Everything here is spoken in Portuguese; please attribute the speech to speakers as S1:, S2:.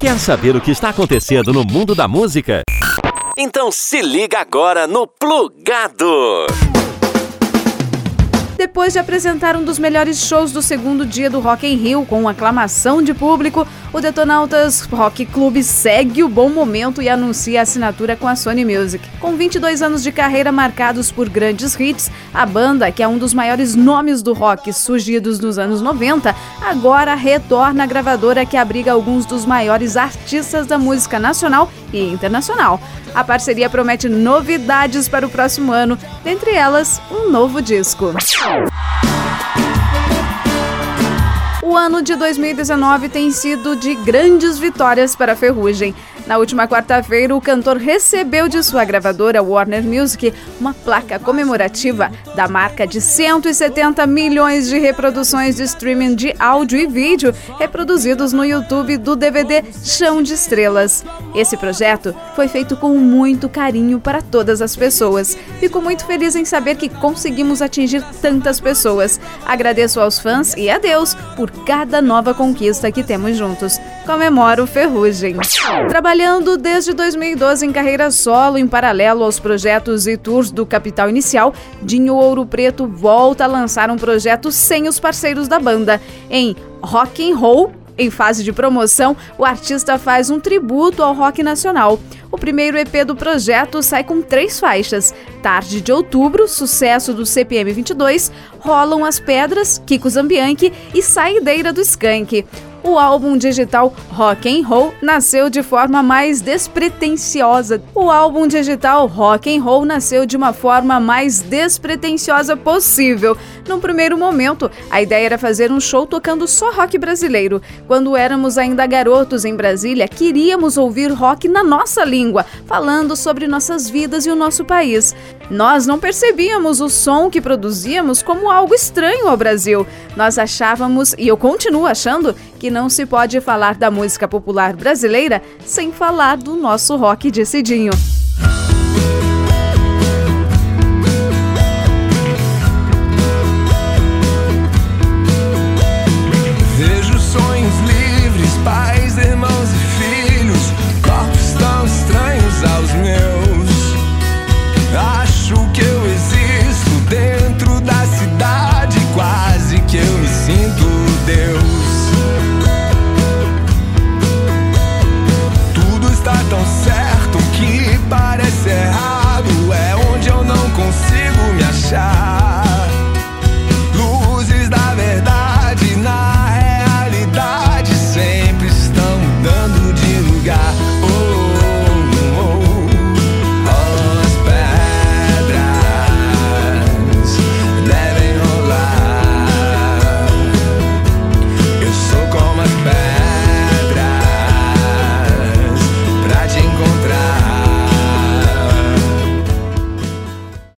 S1: Quer saber o que está acontecendo no mundo da música? Então se liga agora no Plugado!
S2: Depois de apresentar um dos melhores shows do segundo dia do Rock in Rio com aclamação de público, o Detonautas Rock Club segue o bom momento e anuncia a assinatura com a Sony Music. Com 22 anos de carreira marcados por grandes hits, a banda, que é um dos maiores nomes do rock surgidos nos anos 90, agora retorna à gravadora que abriga alguns dos maiores artistas da música nacional e internacional. A parceria promete novidades para o próximo ano, dentre elas, um novo disco. O ano de 2019 tem sido de grandes vitórias para a Ferrugem. Na última quarta-feira, o cantor recebeu de sua gravadora Warner Music uma placa comemorativa da marca de 170 milhões de reproduções de streaming de áudio e vídeo reproduzidos no YouTube do DVD Chão de Estrelas. Esse projeto foi feito com muito carinho para todas as pessoas. Fico muito feliz em saber que conseguimos atingir tantas pessoas. Agradeço aos fãs e a Deus por cada nova conquista que temos juntos. Comemoro Ferrugem. Trabalhando trabalhando desde 2012 em carreira solo, em paralelo aos projetos e tours do Capital Inicial, Dinho Ouro Preto volta a lançar um projeto sem os parceiros da banda. Em Rock and Roll, em fase de promoção, o artista faz um tributo ao rock nacional. O primeiro EP do projeto sai com três faixas: Tarde de Outubro, sucesso do CPM 22, Rolam as Pedras, Kiko Zambianchi e Saideira do Skank o álbum digital Rock and Roll nasceu de forma mais despretensiosa. O álbum digital Rock and Roll nasceu de uma forma mais despretensiosa possível. Num primeiro momento, a ideia era fazer um show tocando só rock brasileiro. Quando éramos ainda garotos em Brasília, queríamos ouvir rock na nossa língua, falando sobre nossas vidas e o nosso país. Nós não percebíamos o som que produzíamos como algo estranho ao Brasil. Nós achávamos, e eu continuo achando, que não se pode falar da música popular brasileira sem falar do nosso rock de Cidinho.